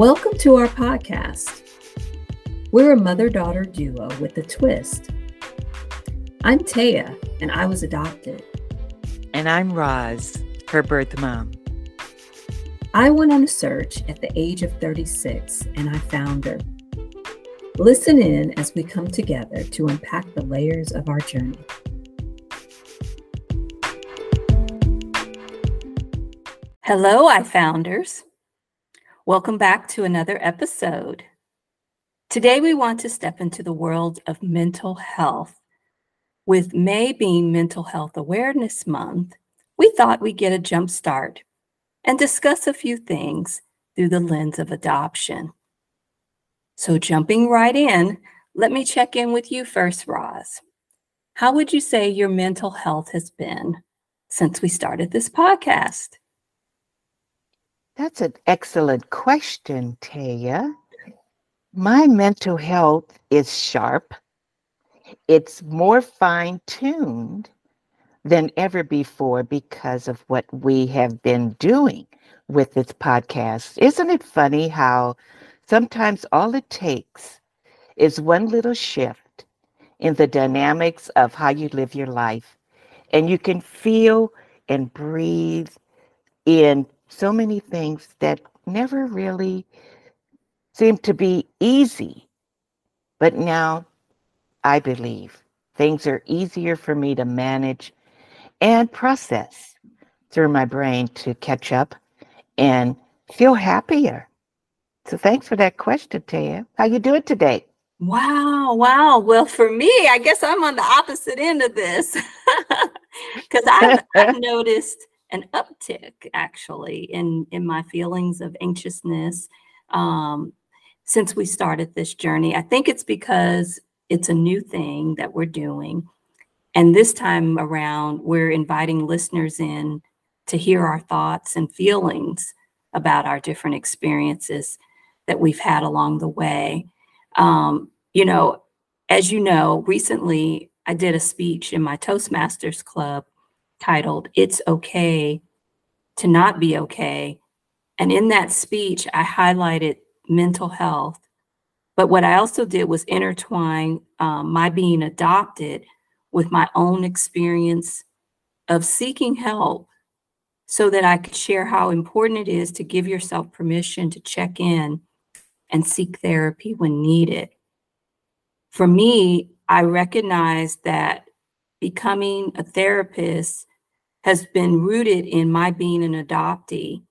Welcome to our podcast. We're a mother daughter duo with a twist. I'm Taya, and I was adopted. And I'm Roz, her birth mom. I went on a search at the age of 36 and I found her. Listen in as we come together to unpack the layers of our journey. Hello, iFounders. Welcome back to another episode. Today, we want to step into the world of mental health. With May being Mental Health Awareness Month, we thought we'd get a jump start and discuss a few things through the lens of adoption. So, jumping right in, let me check in with you first, Roz. How would you say your mental health has been since we started this podcast? That's an excellent question, Taya. My mental health is sharp. It's more fine tuned than ever before because of what we have been doing with this podcast. Isn't it funny how sometimes all it takes is one little shift in the dynamics of how you live your life, and you can feel and breathe in so many things that never really seemed to be easy. But now I believe things are easier for me to manage and process through my brain to catch up and feel happier. So thanks for that question, Taya. How you doing today? Wow, wow. Well, for me, I guess I'm on the opposite end of this because I've, I've noticed an uptick actually in in my feelings of anxiousness um, since we started this journey. I think it's because it's a new thing that we're doing, and this time around, we're inviting listeners in to hear our thoughts and feelings about our different experiences that we've had along the way. Um, you know, as you know, recently I did a speech in my Toastmasters Club titled It's Okay to Not Be Okay. And in that speech, I highlighted mental health. But what I also did was intertwine um, my being adopted with my own experience of seeking help so that I could share how important it is to give yourself permission to check in and seek therapy when needed. For me, I recognize that becoming a therapist has been rooted in my being an adoptee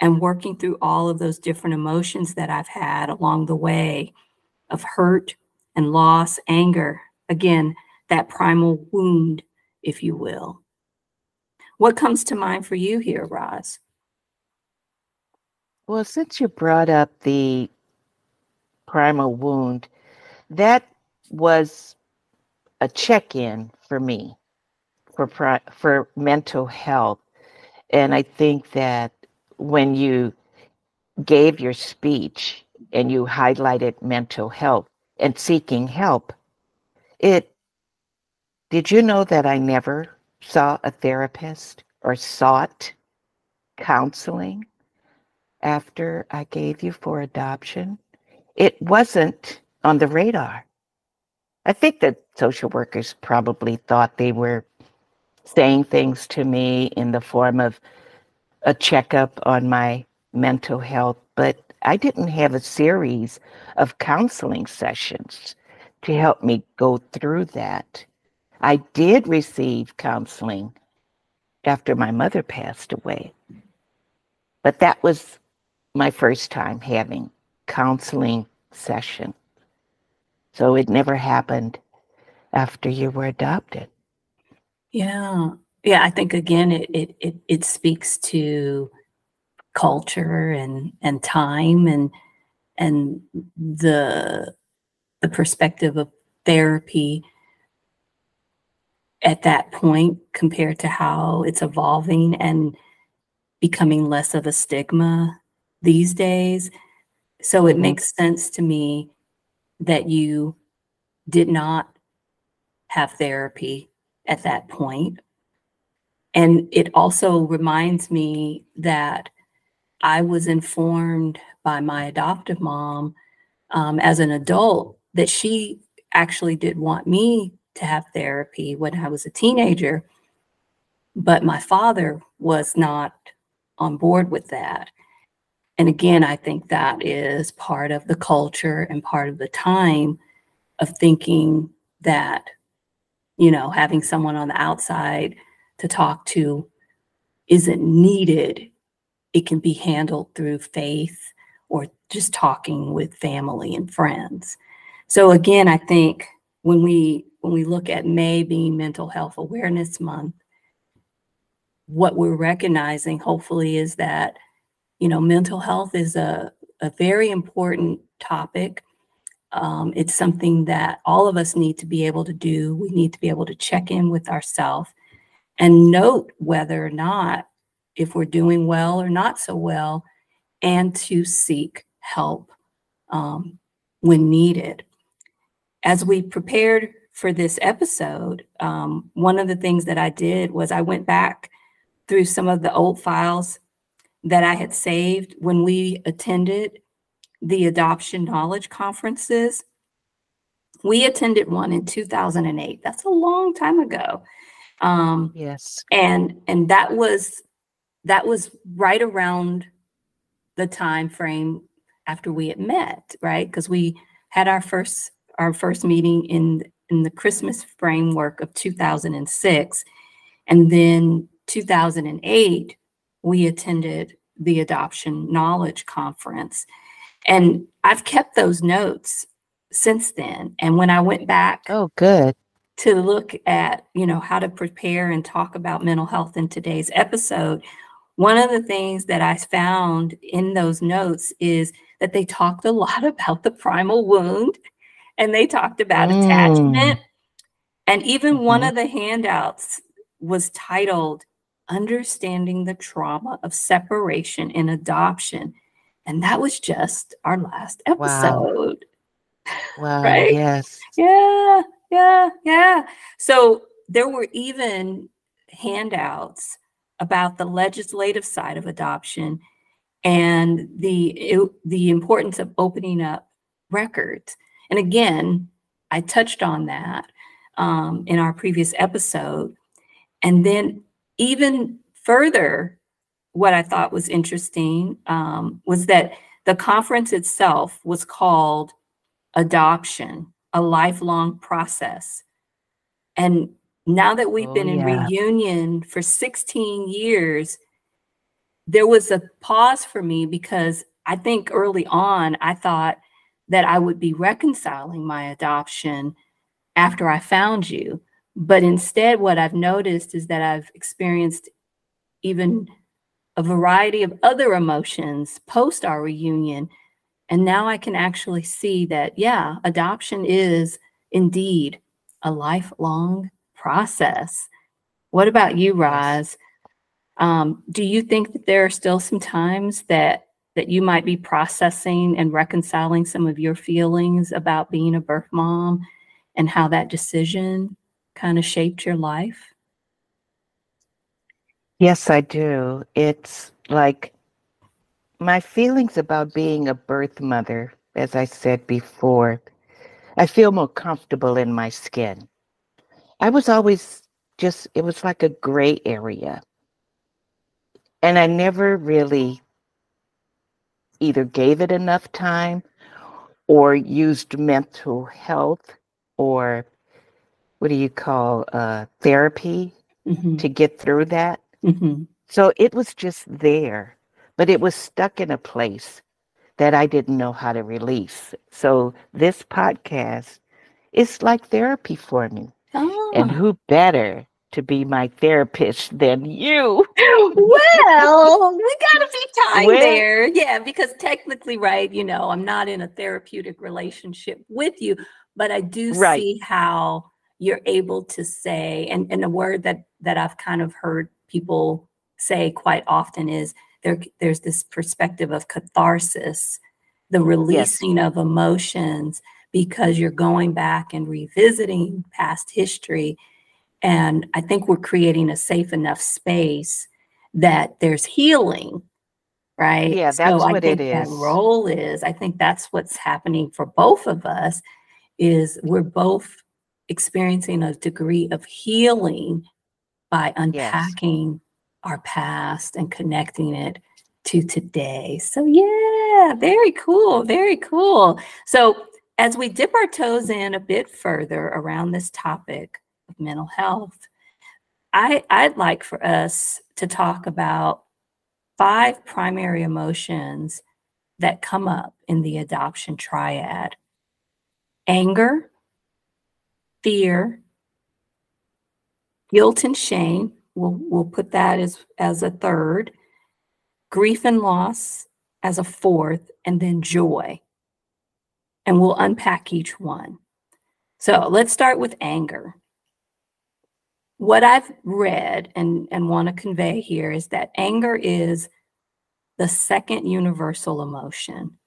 and working through all of those different emotions that I've had along the way of hurt and loss, anger. Again, that primal wound, if you will. What comes to mind for you here, Roz? Well, since you brought up the primal wound, that was a check in for me for for mental health. And I think that when you gave your speech and you highlighted mental health and seeking help, it did you know that I never saw a therapist or sought counseling after I gave you for adoption? It wasn't on the radar. I think that social workers probably thought they were saying things to me in the form of a checkup on my mental health, but I didn't have a series of counseling sessions to help me go through that. I did receive counseling after my mother passed away, but that was my first time having counseling session. So it never happened after you were adopted. Yeah. Yeah, I think again it it it, it speaks to culture and and time and and the the perspective of therapy at that point compared to how it's evolving and becoming less of a stigma these days. So it mm-hmm. makes sense to me that you did not have therapy at that point. And it also reminds me that I was informed by my adoptive mom um, as an adult that she actually did want me to have therapy when I was a teenager, but my father was not on board with that. And again, I think that is part of the culture and part of the time of thinking that, you know, having someone on the outside to talk to isn't needed. It can be handled through faith or just talking with family and friends. So again, I think when we when we look at May being Mental Health Awareness Month, what we're recognizing hopefully is that you know mental health is a, a very important topic um, it's something that all of us need to be able to do. We need to be able to check in with ourselves and note whether or not if we're doing well or not so well and to seek help um, when needed. As we prepared for this episode um, one of the things that i did was i went back through some of the old files that I had saved when we attended the adoption knowledge conferences. We attended one in 2008. That's a long time ago. Um, yes. And and that was that was right around the time frame after we had met, right? Because we had our first our first meeting in in the Christmas framework of 2006, and then 2008, we attended the Adoption Knowledge Conference. And I've kept those notes since then. And when I went back, oh, good. To look at, you know, how to prepare and talk about mental health in today's episode, one of the things that I found in those notes is that they talked a lot about the primal wound and they talked about mm. attachment. And even mm-hmm. one of the handouts was titled understanding the trauma of separation and adoption. And that was just our last episode. Wow. wow right? Yes. Yeah. Yeah. Yeah. So there were even handouts about the legislative side of adoption and the it, the importance of opening up records. And again, I touched on that um, in our previous episode. And then even further, what I thought was interesting um, was that the conference itself was called Adoption, a Lifelong Process. And now that we've oh, been in yeah. reunion for 16 years, there was a pause for me because I think early on I thought that I would be reconciling my adoption after I found you. But instead, what I've noticed is that I've experienced even a variety of other emotions post our reunion. And now I can actually see that, yeah, adoption is indeed a lifelong process. What about you, Roz? Um, do you think that there are still some times that that you might be processing and reconciling some of your feelings about being a birth mom and how that decision kind of shaped your life? Yes, I do. It's like my feelings about being a birth mother, as I said before, I feel more comfortable in my skin. I was always just, it was like a gray area. And I never really either gave it enough time or used mental health or what do you call uh, therapy mm-hmm. to get through that. Mm-hmm. So it was just there, but it was stuck in a place that I didn't know how to release. So this podcast is like therapy for me. Oh. And who better to be my therapist than you? well, we got to be tied well, there. Yeah, because technically, right, you know, I'm not in a therapeutic relationship with you, but I do right. see how you're able to say, and, and a word that that I've kind of heard people say quite often is there there's this perspective of catharsis, the releasing yes. of emotions because you're going back and revisiting past history. And I think we're creating a safe enough space that there's healing right? Yeah, so that's I what it that is. role is, I think that's what's happening for both of us is we're both experiencing a degree of healing by unpacking our past and connecting it to today. So yeah, very cool, very cool. So as we dip our toes in a bit further around this topic of mental health, I, I'd like for us to talk about five primary emotions that come up in the adoption triad anger, fear, guilt and shame. We'll, we'll put that as, as a third, grief and loss as a fourth, and then joy. And we'll unpack each one. So let's start with anger. What I've read and, and want to convey here is that anger is the second universal emotion.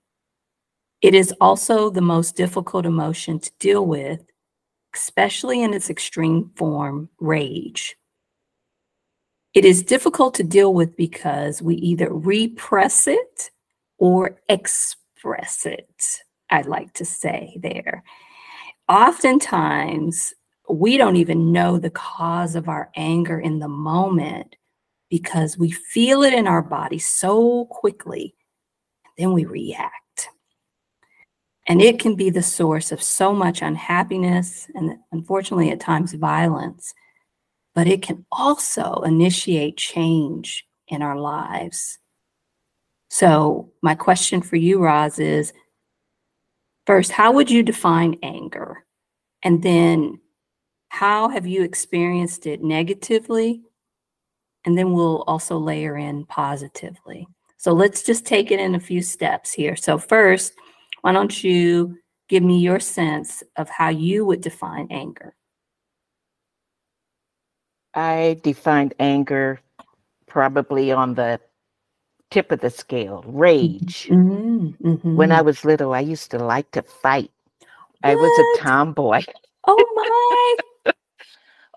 It is also the most difficult emotion to deal with, especially in its extreme form, rage. It is difficult to deal with because we either repress it or express it, I'd like to say there. Oftentimes, we don't even know the cause of our anger in the moment because we feel it in our body so quickly, then we react. And it can be the source of so much unhappiness and unfortunately at times violence, but it can also initiate change in our lives. So, my question for you, Roz, is first, how would you define anger? And then, how have you experienced it negatively? And then we'll also layer in positively. So let's just take it in a few steps here. So, first, why don't you give me your sense of how you would define anger? I defined anger probably on the tip of the scale, rage. Mm-hmm. When I was little, I used to like to fight. I was a tomboy. oh my,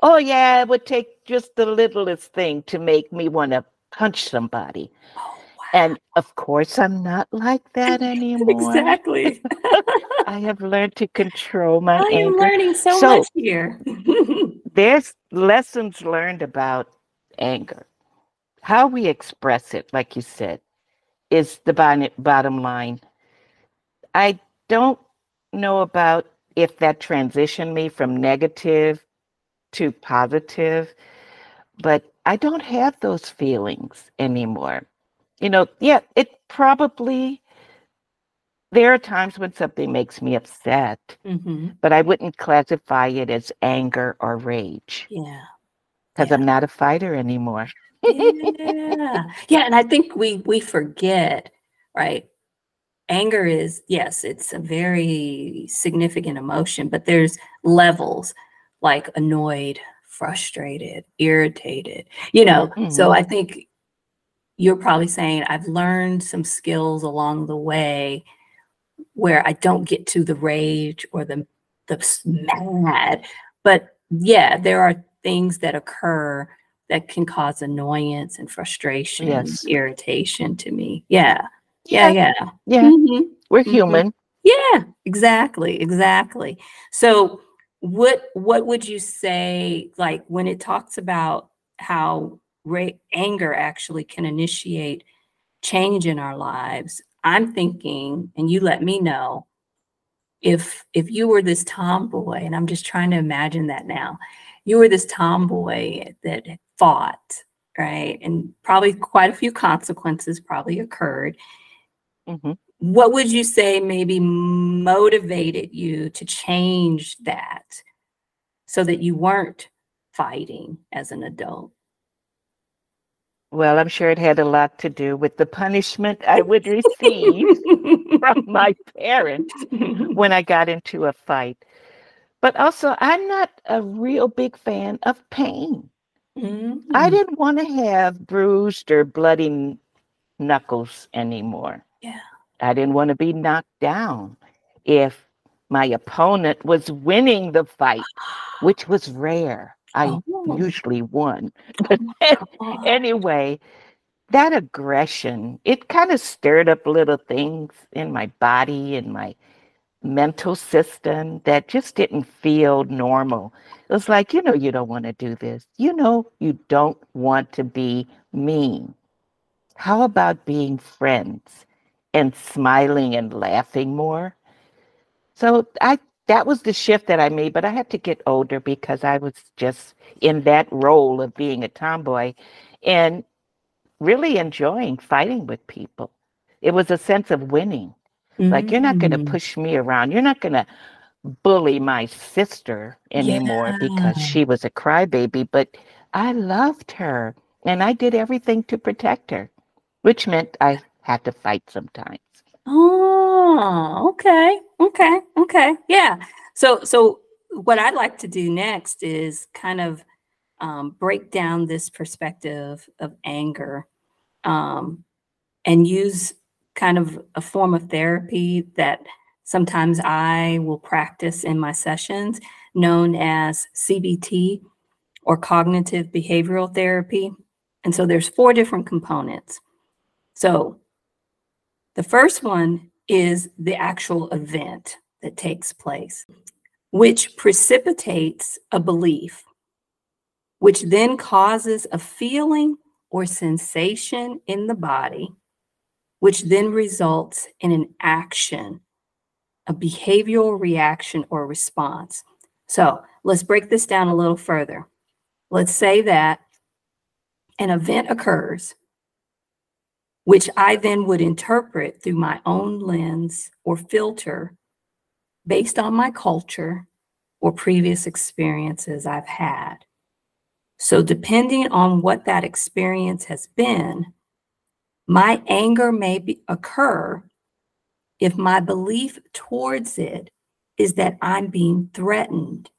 Oh, yeah, it would take just the littlest thing to make me want to punch somebody. oh. And of course, I'm not like that anymore. exactly. I have learned to control my anger. I am learning so, So- much here. There's lessons learned about anger. How we express it, like you said, is the bottom line. I don't know about if that transitioned me from negative to positive, but I don't have those feelings anymore. You know, yeah, it probably, there are times when something makes me upset, Mhm. but I wouldn't classify it as anger or rage Yeah. because Yeah. I'm not a fighter anymore. yeah yeah and i think we we forget right anger is yes it's a very significant emotion but there's levels like annoyed frustrated irritated you know so i think you're probably saying i've learned some skills along the way where i don't get to the rage or the the mad but yeah there are things that occur that can cause annoyance and frustration, Yes. irritation to me. Yeah. Yeah. Yeah. Yeah, Mhm. we're Mhm. human. Yeah, exactly. Exactly. So what what would you say like when it talks about how ra- anger actually can initiate change in our lives? I'm thinking and you let me know if if you were this tomboy and I'm just trying to imagine that now. You were this tomboy that fought, right? And probably quite a few consequences probably occurred Mhm. what would you say maybe motivated you to change that so that you weren't fighting as an adult? Well, I'm sure it had a lot to do with the punishment I would receive from my parents when I got into a fight. But also, I'm not a real big fan of pain. I Mhm. didn't want to have bruised or bloody knuckles anymore. Yeah. I didn't want to be knocked down if my opponent was winning the fight, which was rare. I Oh. usually won. Oh, anyway, that aggression, it kind of stirred up little things in my body and my mental system that just didn't feel normal. It was like, you know, you don't want to do this. You know, you don't want to be mean. How about being friends and smiling and laughing more? So I that was the shift that I made, but I had to get older because I was just in that role of being a tomboy and really enjoying fighting with people. It was a sense of winning. Like you're not going to Mm. push me around. You're not going to bully my sister anymore because she was a crybaby, but I loved her and I did everything to protect her, which meant I had to fight sometimes. Oh, okay. Okay. Okay. Yeah. So so what I'd like to do next is kind of um, break down this perspective of anger um, and use kind of a form of therapy that sometimes I will practice in my sessions known as CBT or cognitive behavioral therapy. And so there's four different components. So the first one is the actual event that takes place, which precipitates a belief, which then causes a feeling or sensation in the body, which then results in an action, a behavioral reaction or response. So let's break this down a little further. Let's say that an event occurs which I then would interpret through my own lens or filter based on my culture or previous experiences I've had. So, depending on what that experience has been, my anger may be, occur if my belief towards it is that I'm being threatened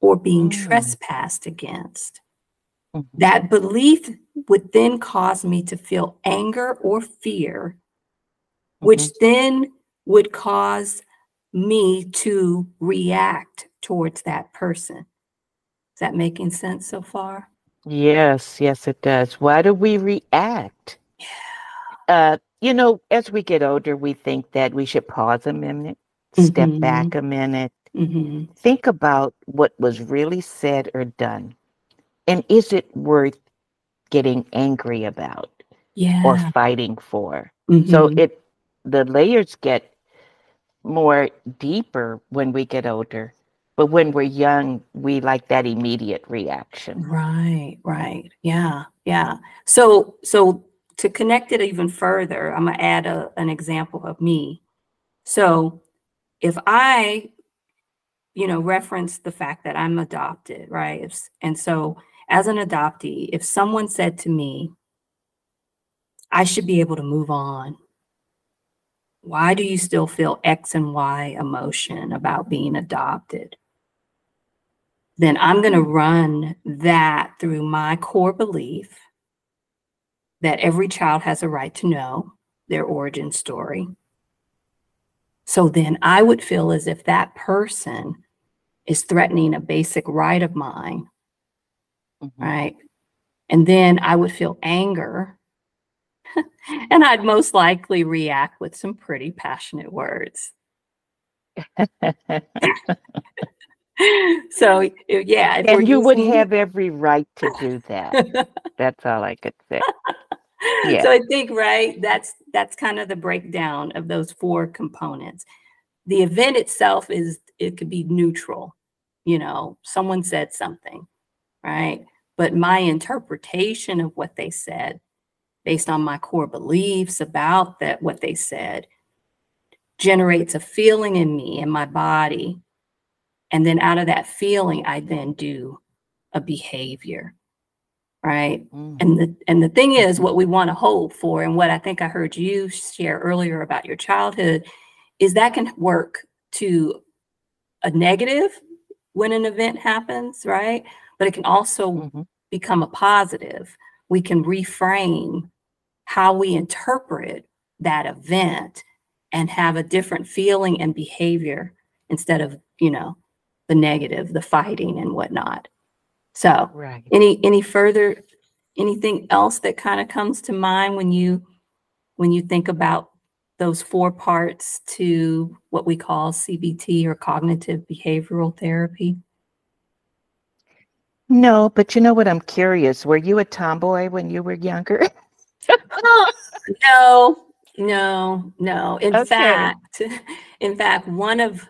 or being Mm. trespassed against. Mhm. That belief would then cause me to feel anger or fear, which Mhm. then would cause me to react towards that person. Is that making sense so far? Yes, yes, it does. Why do we react? Yeah. Uh, you know, as we get older, we think that we should pause a minute, step Mhm. back a minute, hmm think about what was really said or done. And is it worth getting angry about Yeah. or fighting for? So Mhm. it the layers get more deeper when we get older. But when we're young, we like that immediate reaction. Right, right. Yeah, yeah. So, so to connect it even further, I'm gonna add a, an example of me. So, if I, you know, reference the fact that I'm adopted, right? And so, as an adoptee, if someone said to me, I should be able to move on. Why do you still feel X and Y emotion about being adopted? then I'm going to run that through my core belief that every child has a right to know their origin story. So then I would feel as if that person is threatening a basic right of mine, Mhm. right? And then I would feel anger. and I'd most likely react with some pretty passionate words. so, y- yeah. if we're and you would using- have every right to do that. That's all I could say. Yeah. So I think right that's that's kind of the breakdown of those four components. The event itself is it could be neutral. You know, someone said something, right? But my interpretation of what they said based on my core beliefs about that what they said generates a feeling in me in my body and then out of that feeling I then do a behavior. Right? Mm. And the and the thing is, what we want to hope for, and what I think I heard you share earlier about your childhood, is that can work to a negative when an event happens, right? But it can also Mhm. become a positive. We can reframe how we interpret that event and have a different feeling and behavior instead of, you know, the negative, the fighting and whatnot. So Right. any any further anything else that kind of comes to mind when you when you think about those four parts to what we call CBT or cognitive behavioral therapy? No, but you know what? I'm curious. Were you a tomboy when you were younger? no, no, no. In Okay. fact, in fact, one of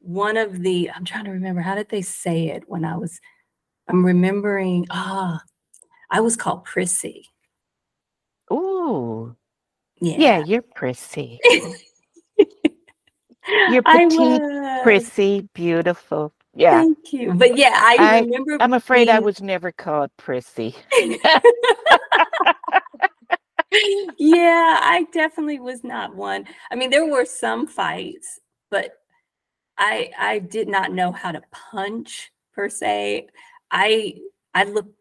one of the I'm trying to remember how did they say it when I was I'm remembering ah I was called Prissy. Ooh, Yeah. yeah, you're prissy. You're petite. Prissy, beautiful. Yeah, Thank you. Mm-hmm. But yeah, I, I- remember I'm afraid I was never called prissy. yeah, I definitely was not one. I mean, there were some fights, but I I did not know how to punch per se. I I looked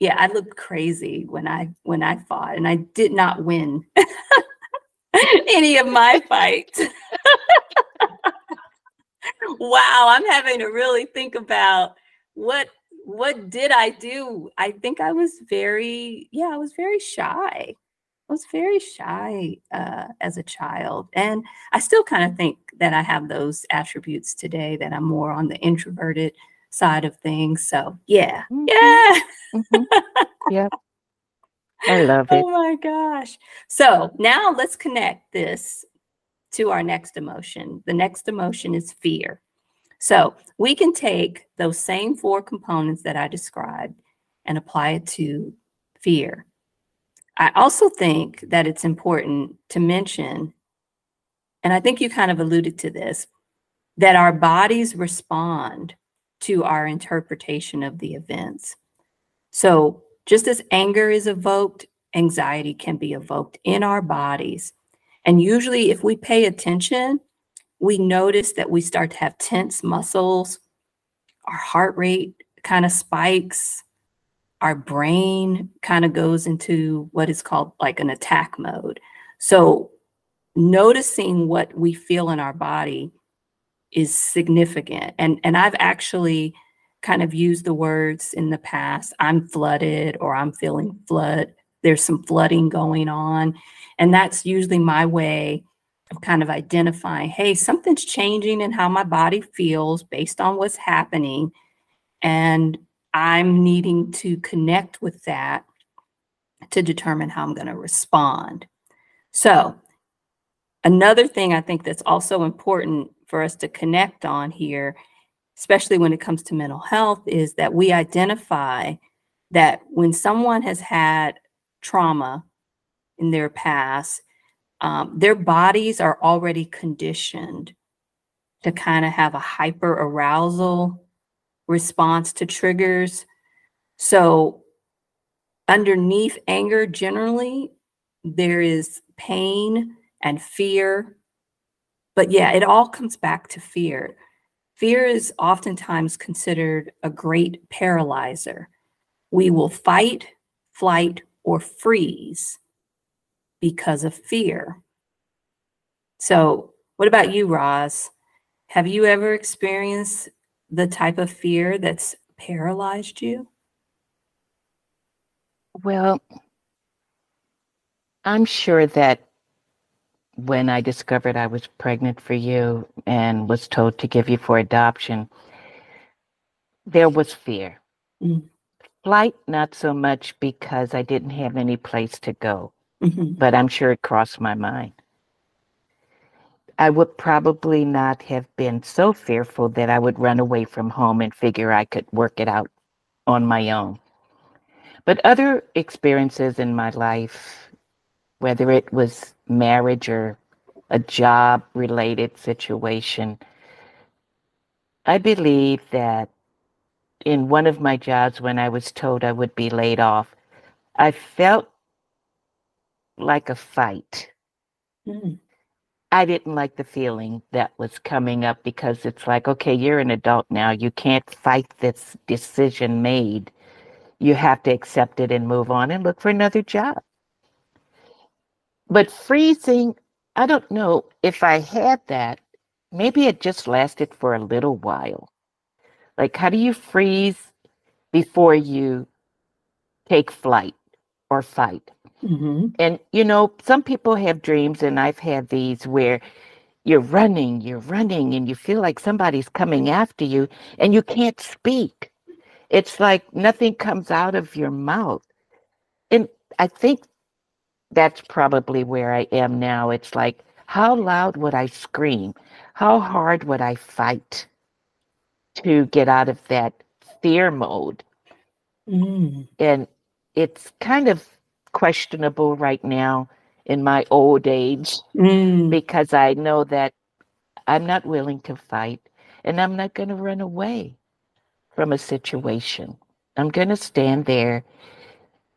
yeah, I looked crazy when I when I fought and I did not win any of my fights. wow, I'm having to really think about what what did I do? I think I was very yeah, I was very shy. I was very shy uh, as a child, and I still kind of think that I have those attributes today. That I'm more on the introverted side of things. So yeah, Mhm, yeah. mhm. Yep. I love it. Oh my gosh. So now let's connect this to our next emotion. The next emotion is fear. So we can take those same four components that I described and apply it to fear. I also think that it's important to mention, and I think you kind of alluded to this, that our bodies respond to our interpretation of the events. So just as anger is evoked, anxiety can be evoked in our bodies. And usually, if we pay attention, we notice that we start to have tense muscles, our heart rate kind of spikes, our brain kind of goes into what is called like an attack mode. So, noticing what we feel in our body is significant. And, and I've actually kind of used the words in the past I'm flooded or I'm feeling flood. There's some flooding going on. And that's usually my way of kind of identifying hey, something's changing in how my body feels based on what's happening. And I'm needing to connect with that to determine how I'm going to respond. So, another thing I think that's also important for us to connect on here especially when it comes to mental health, is that we identify that when someone has had trauma in their past, um, their bodies are already conditioned to kind of have a hyper arousal response to triggers. So, underneath anger, generally, there is pain and fear. But yeah, it all comes back to fear. Fear is oftentimes considered a great paralyzer. We will fight, flight, or freeze because of fear. So, what about you, Roz? Have you ever experienced the type of fear that's paralyzed you? Well, I'm sure that when I discovered I was pregnant for you and was told to give you for adoption, there was fear. Mm. Flight, not so much because I didn't have any place to go, Mhm. but I'm sure it crossed my mind. I would probably not have been so fearful that I would run away from home and figure I could work it out on my own. But other experiences in my life, whether it was marriage or a job related situation, I believe that in one of my jobs, when I was told I would be laid off, I felt like a fight. Mm. I didn't like the feeling that was coming up because it's like, okay, you're an adult now. You can't fight this decision made. You have to accept it and move on and look for another job. But freezing, I don't know if I had that. Maybe it just lasted for a little while. Like, how do you freeze before you take flight? or fight. hmm And you know, some people have dreams, and I've had these where you're running, you're running, and you feel like somebody's coming after you, and you can't speak. It's like nothing comes out of your mouth. And I think that's probably where I am now. It's like, how loud would I scream? How hard would I fight to get out of that fear mode? mm And it's kind of questionable right now in my old age Mm. because I know that I'm not willing to fight and I'm not going to run away from a situation. I'm going to stand there,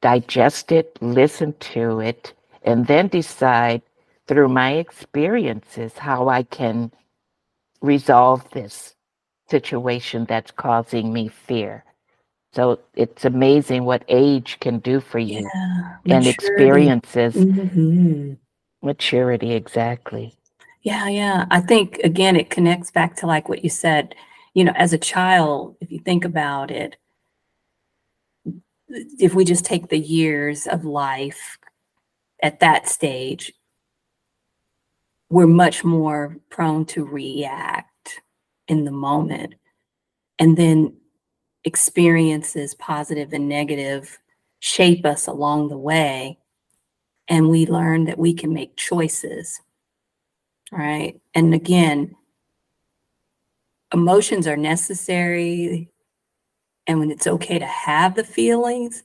digest it, listen to it, and then decide through my experiences how I can resolve this situation that's causing me fear. So it's amazing what age can do for you Yeah. and experiences, Mhm. maturity, exactly. Yeah, yeah. I think again, it connects back to like what you said. You know, as a child, if you think about it, if we just take the years of life at that stage, we're much more prone to react in the moment. And then experiences, positive and negative, shape us along the way. And we learn that we can make choices right? And again, emotions are necessary. And when it's okay to have the feelings,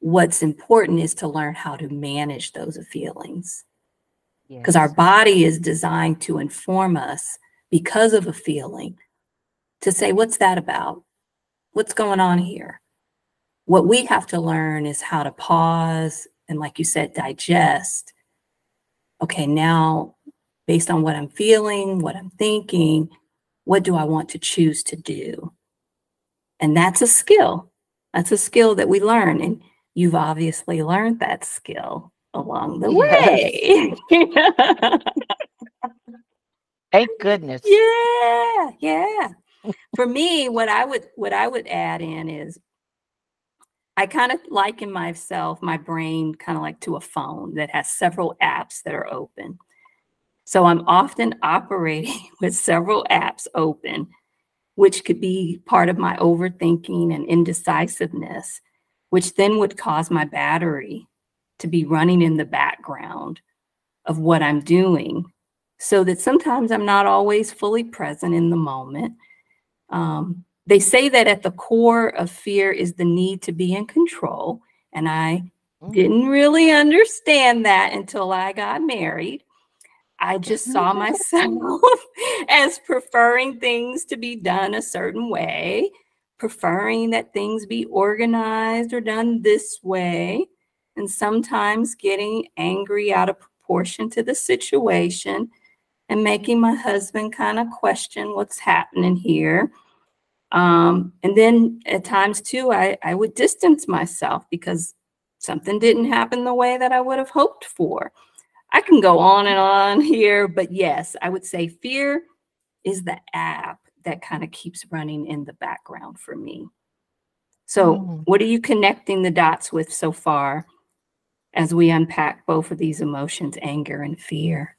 what's important is to learn how to manage those feelings because our body is designed to inform us because of a feeling to say, what's that about? What's going on here? What we have to learn is how to pause and, like you said, digest. Okay, now based on what I'm feeling, what I'm thinking, what do I want to choose to do? And that's a skill. That's a skill that we learn. And you've obviously learned that skill along the way. Thank goodness. yeah, yeah. For me, what I would what I would add in is I kind of liken myself, my brain, kind of like to a phone that has several apps that are open. So I'm often operating with several apps open, which could be part of my overthinking and indecisiveness, which then would cause my battery to be running in the background of what I'm doing. So that sometimes I'm not always fully present in the moment. Um, they say that at the core of fear is the need to be in control. And I Mm. didn't really understand that until I got married. I just saw myself as preferring things to be done a certain way, preferring that things be organized or done this way, and sometimes getting angry out of proportion to the situation and making my husband kind of question what's happening here. Um, and then at times too, I, I would distance myself because something didn't happen the way that I would have hoped for. I can go on and on here, but yes, I would say fear is the app that kind of keeps running in the background for me. So, Mm. what are you connecting the dots with so far as we unpack both of these emotions, anger and fear?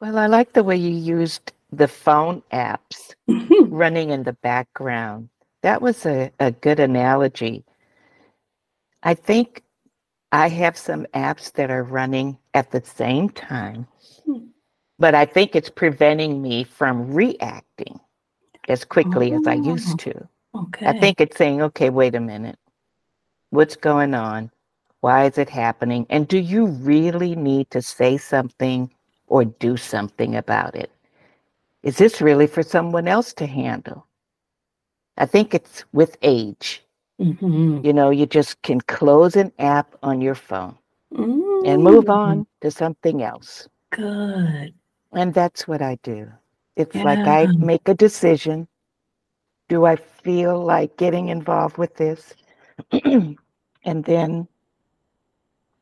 Well, I like the way you used the phone apps running in the background. That was a, a good analogy. I think I have some apps that are running at the same time, Hmm. but I think it's preventing me from reacting as quickly as I Oh. used to. okay. I think it's saying, okay, wait a minute. What's going on? Why is it happening? And do you really need to say something or do something about it? Is this really for someone else to handle? I think it's with age. Mhm. You know, you just can close an app on your phone and move Mm, on to something else. Good. And that's what I do. It's like I make a decision. Do I feel like getting involved with this? and then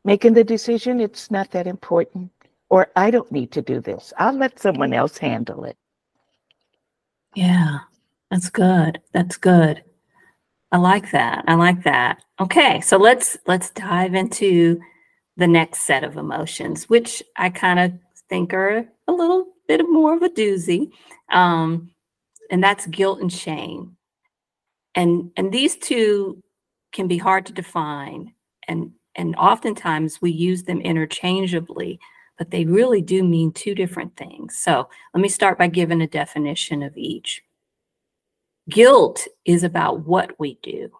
making the decision, it's not that important. Or I don't need to do this. I'll let someone else handle it. Yeah, that's good. That's good. I like that. I like that. Okay, so let's let's dive into the next set of emotions, which I kind of think are a little bit more of a doozy, um, and that's guilt and shame. And and these two can be hard to define, and and oftentimes we use them interchangeably, but they really do mean two different things. So let me start by giving a definition of each. Guilt is about what we do.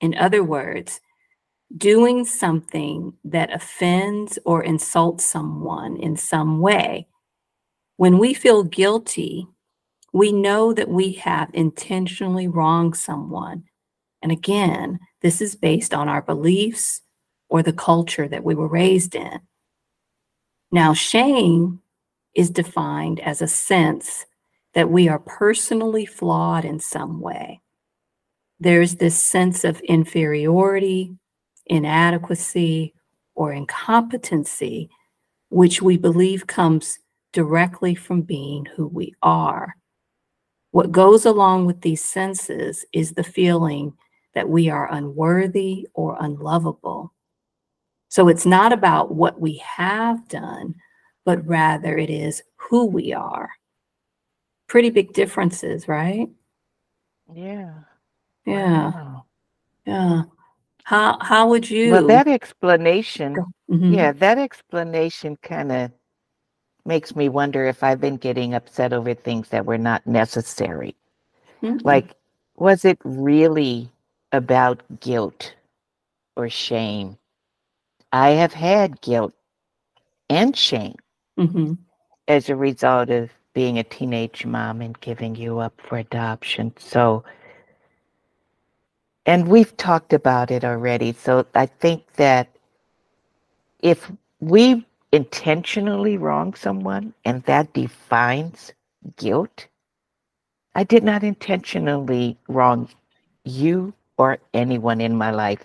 In other words, doing something that offends or insults someone in some way. When we feel guilty, we know that we have intentionally wronged someone. And again, this is based on our beliefs or the culture that we were raised in. Now, shame is defined as a sense that we are personally flawed in some way. There's this sense of inferiority, inadequacy, or incompetency, which we believe comes directly from being who we are. What goes along with these senses is the feeling that we are unworthy or unlovable. So it's not about what we have done, but rather it is who we are pretty big differences, right? Yeah. Yeah. Wow. Yeah. How how would you Well, that explanation, Mhm. yeah, that explanation kind of makes me wonder if I've been getting upset over things that were not necessary. Mhm. Like, was it really about guilt or shame? I have had guilt and shame Mhm. as a result of being a teenage mom and giving you up for adoption. So, and we've talked about it already. So I think that if we intentionally wrong someone and that defines guilt, I did not intentionally wrong you or anyone in my life.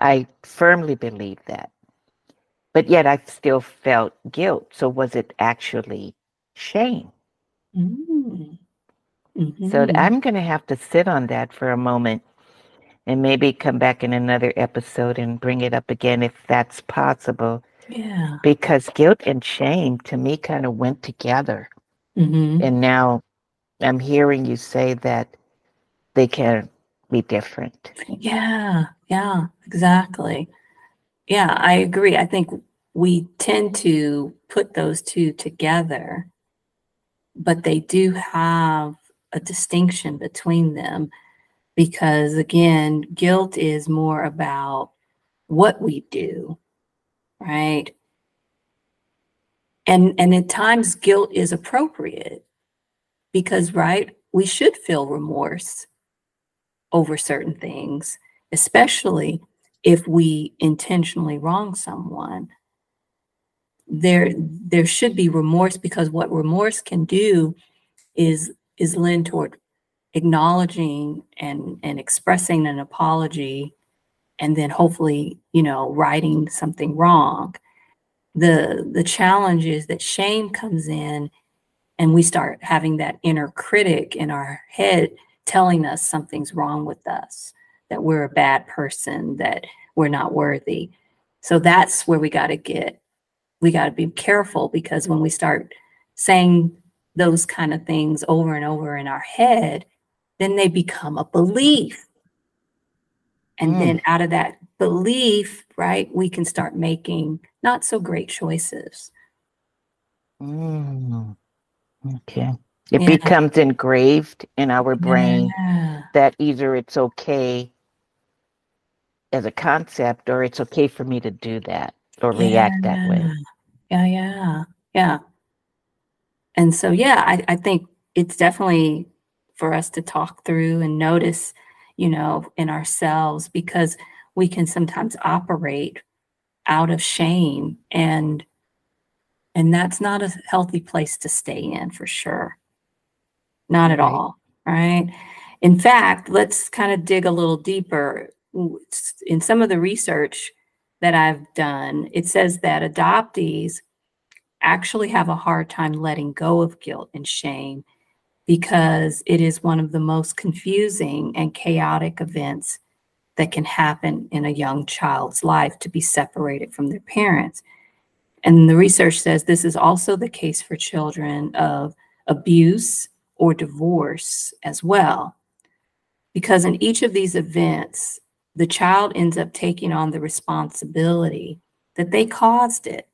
I firmly believe that. But yet I still felt guilt. So was it actually shame? Mm. So Mhm. I'm going to have to sit on that for a moment and maybe come back in another episode and bring it up again if that's possible. Yeah. Because guilt and shame to me kind of went together. Mhm. And now I'm hearing you say that they can be different. Yeah. Yeah. Exactly. Yeah, I agree. I think we tend to put those two together, but they do have a distinction between them because again, guilt is more about what we do, right? And and at times guilt is appropriate because right, we should feel remorse over certain things, especially if we intentionally wrong someone. There there should be remorse because what remorse can do is is lend toward acknowledging and and expressing an apology and then hopefully you know righting something wrong the the challenge is that shame comes in and we start having that inner critic in our head telling us something's wrong with us that we're a bad person that we're not worthy so that's where we got to get we got to be careful because when we start saying those kind of things over and over in our head then they become a belief. And Mm. then out of that belief, right, we can start making not so great choices. Mm, okay. It Yeah. becomes engraved in our brain Yeah. that either it's okay as a concept or it's okay for me to do that or react that way. Yeah, yeah, yeah. And so, yeah, I, I think it's definitely for us to talk through and notice, you know, in ourselves because we can sometimes operate out of shame and and that's not a healthy place to stay in for sure. Not at Right. all, right? In fact, let's kind of dig a little deeper. In some of the research that I've done, it says that adoptees actually have a hard time letting go of guilt and shame because it is one of the most confusing and chaotic events that can happen in a young child's life to be separated from their parents. And the research says this is also the case for children of abuse or divorce as well. Because in each of these events, the child ends up taking on the responsibility that they caused it.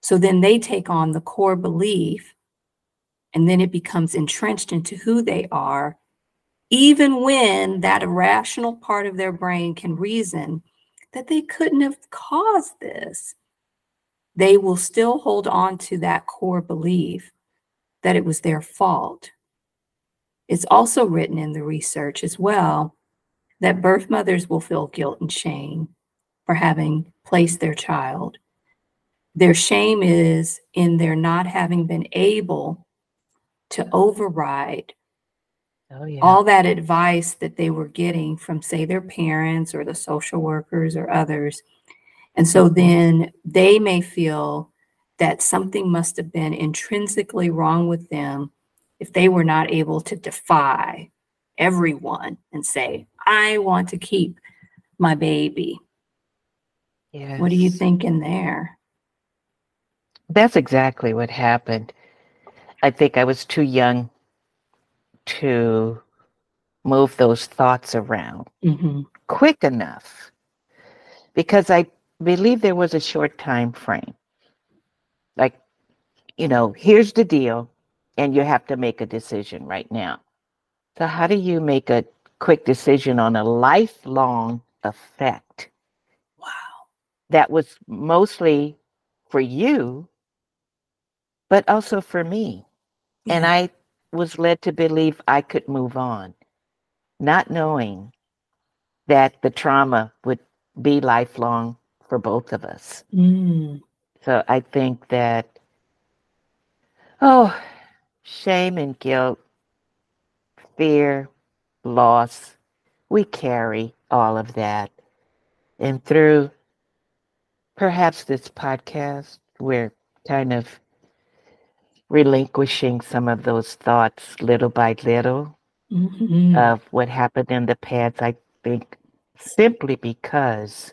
So then they take on the core belief, and then it becomes entrenched into who they are, even when that irrational part of their brain can reason that they couldn't have caused this. They will still hold on to that core belief that it was their fault. It's also written in the research as well that birth mothers will feel guilt and shame for having placed their child. Their shame is in their not having been able to override Oh, yeah. all that advice that they were getting from, say, their parents or the social workers or others. And so then they may feel that something must have been intrinsically wrong with them if they were not able to defy everyone and say, I want to keep my baby. What are you Yes. thinking there? That's exactly what happened. I think I was too young to move those thoughts around hmm quick enough because I believe there was a short time frame. Like, you know, here's the deal, and you have to make a decision right now. So, how do you make a quick decision on a lifelong effect Wow. that was mostly for you, but also for me? And I was led to believe I could move on, not knowing that the trauma would be lifelong for both of us. Mm. So I think that, oh, shame and guilt, fear, loss, we carry all of that. And through perhaps this podcast, we're kind of relinquishing some of those thoughts little by little Mhm. of what happened in the past. I think simply because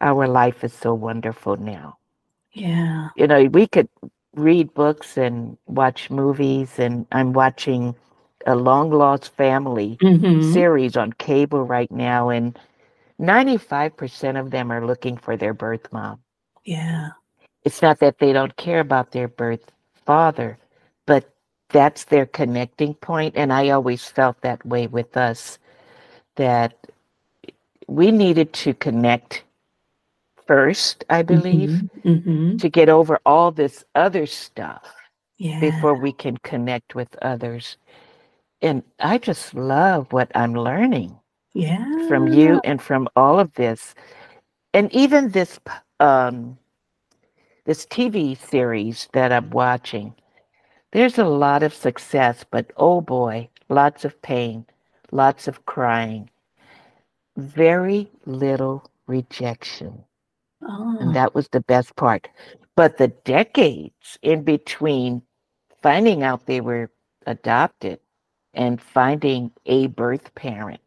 our life is so wonderful now. yeah. You know, we could read books and watch movies, and I'm watching a long lost family Mhm. series on cable right now, and 95% of them are looking for their birth mom. Yeah. It's not that they don't care about their birth father, but that's their connecting point. And I always felt that way with us that we needed to connect first, I believe, hmm to get over all this other stuff Yeah. before we can connect with others. And I just love what I'm learning yeah. from you and from all of this. And even this um this TV series that I'm watching. There's a lot of success, but oh boy, lots of pain, lots of crying. Very little rejection. Oh. And that was the best part. But the decades in between finding out they were adopted and finding a birth parent,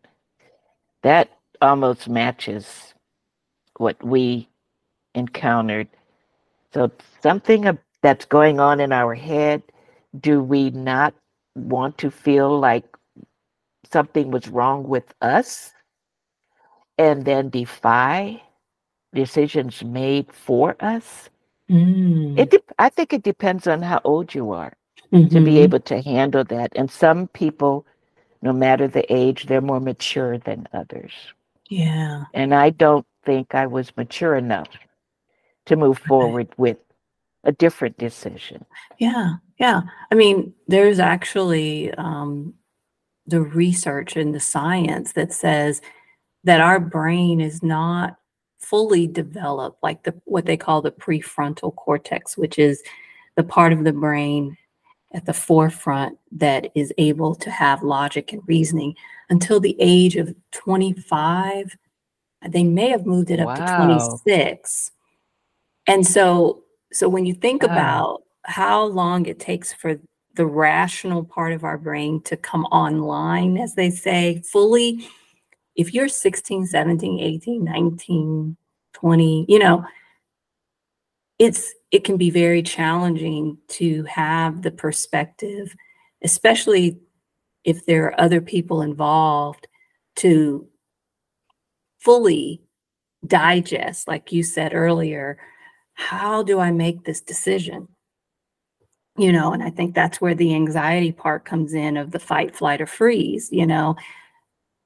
that almost matches what we encountered. So, something that's going on in our head, do we not want to feel like something was wrong with us and then defy decisions made for us? Mm. It dep I think it depends on how old you are to Mhm. be able to handle that. And some people, no matter the age, they're more mature than others. Yeah. And I don't think I was mature enough to move forward with a different decision. Yeah. Yeah. I mean, there's actually um, the research and the science that says that our brain is not fully developed, like the what they call the prefrontal cortex, which is the part of the brain at the forefront that is able to have logic and reasoning until the age of 25. They may have moved it up to 26. And so so when you think Wow. about how long it takes for the rational part of our brain to come online, as they say, fully. If you're 16, 17, 18, 19, 20, you know, it's it can be very challenging to have the perspective, especially if there are other people involved, to fully digest, like you said earlier, how do I make this decision? You know, and I think that's where the anxiety part comes in of the fight, flight, or freeze, you know.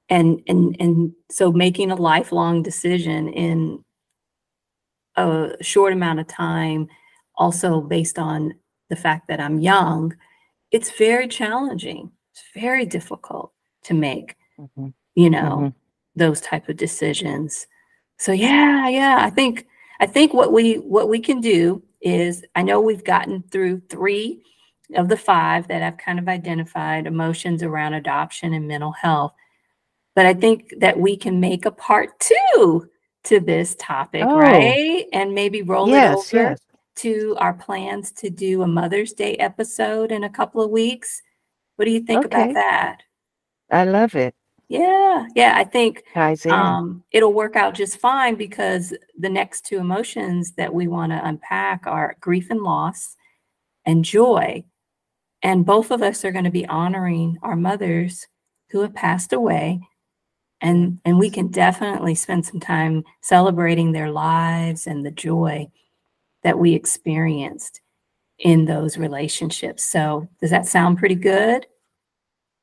And and and so making a lifelong decision in a short amount of time, also based on the fact that I'm young, it's very challenging. It's very difficult to make, Mhm. you know, Mhm. those type of decisions. So yeah, yeah, I think I think what we what we can do is I know we've gotten through three of the five that I've kind of identified emotions around adoption and mental health. But I think that we can make a part two to this topic, Oh. right? And maybe roll it over yes. to our plans to do a Mother's Day episode in a couple of weeks. What do you think about that? I love it. Yeah, yeah, I think um, it'll work out just fine because the next two emotions that we want to unpack are grief and loss and joy. And both of us are going to be honoring our mothers who have passed away. And, and we can definitely spend some time celebrating their lives and the joy that we experienced in those relationships. So, does that sound pretty good?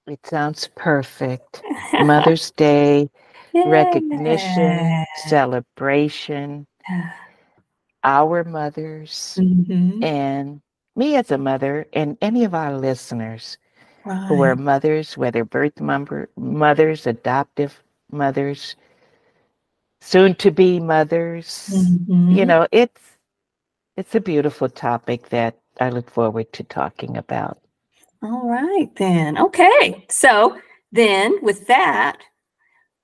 It sounds perfect. Mother's Day, recognition, celebration, our mothers, Mhm. and me as a mother, and any of our listeners who are mothers, whether birth member, mothers, adoptive mothers, soon to be mothers. You Mhm. know, it's it's a beautiful topic that I look forward to talking about. All right, then. Okay. So, then with that,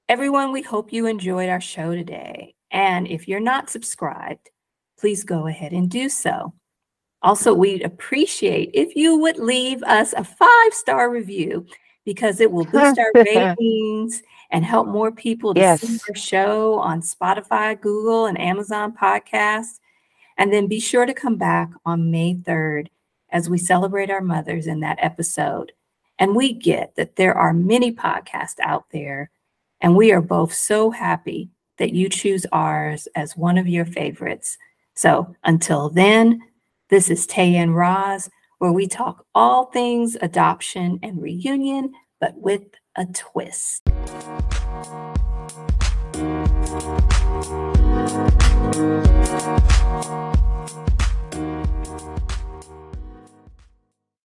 everyone, we hope you enjoyed our show today. And if you're not subscribed, please go ahead and do so. Also, we'd appreciate if you would leave us a five star review because it will boost our ratings and help more people to see Yes. our show on Spotify, Google, and Amazon podcasts. And then be sure to come back on May 3rd as we celebrate our mothers in that episode. And we get that there are many podcasts out there, and we are both so happy that you choose ours as one of your favorites. So until then, this is Tay and Roz, where we talk all things adoption and reunion, but with a twist.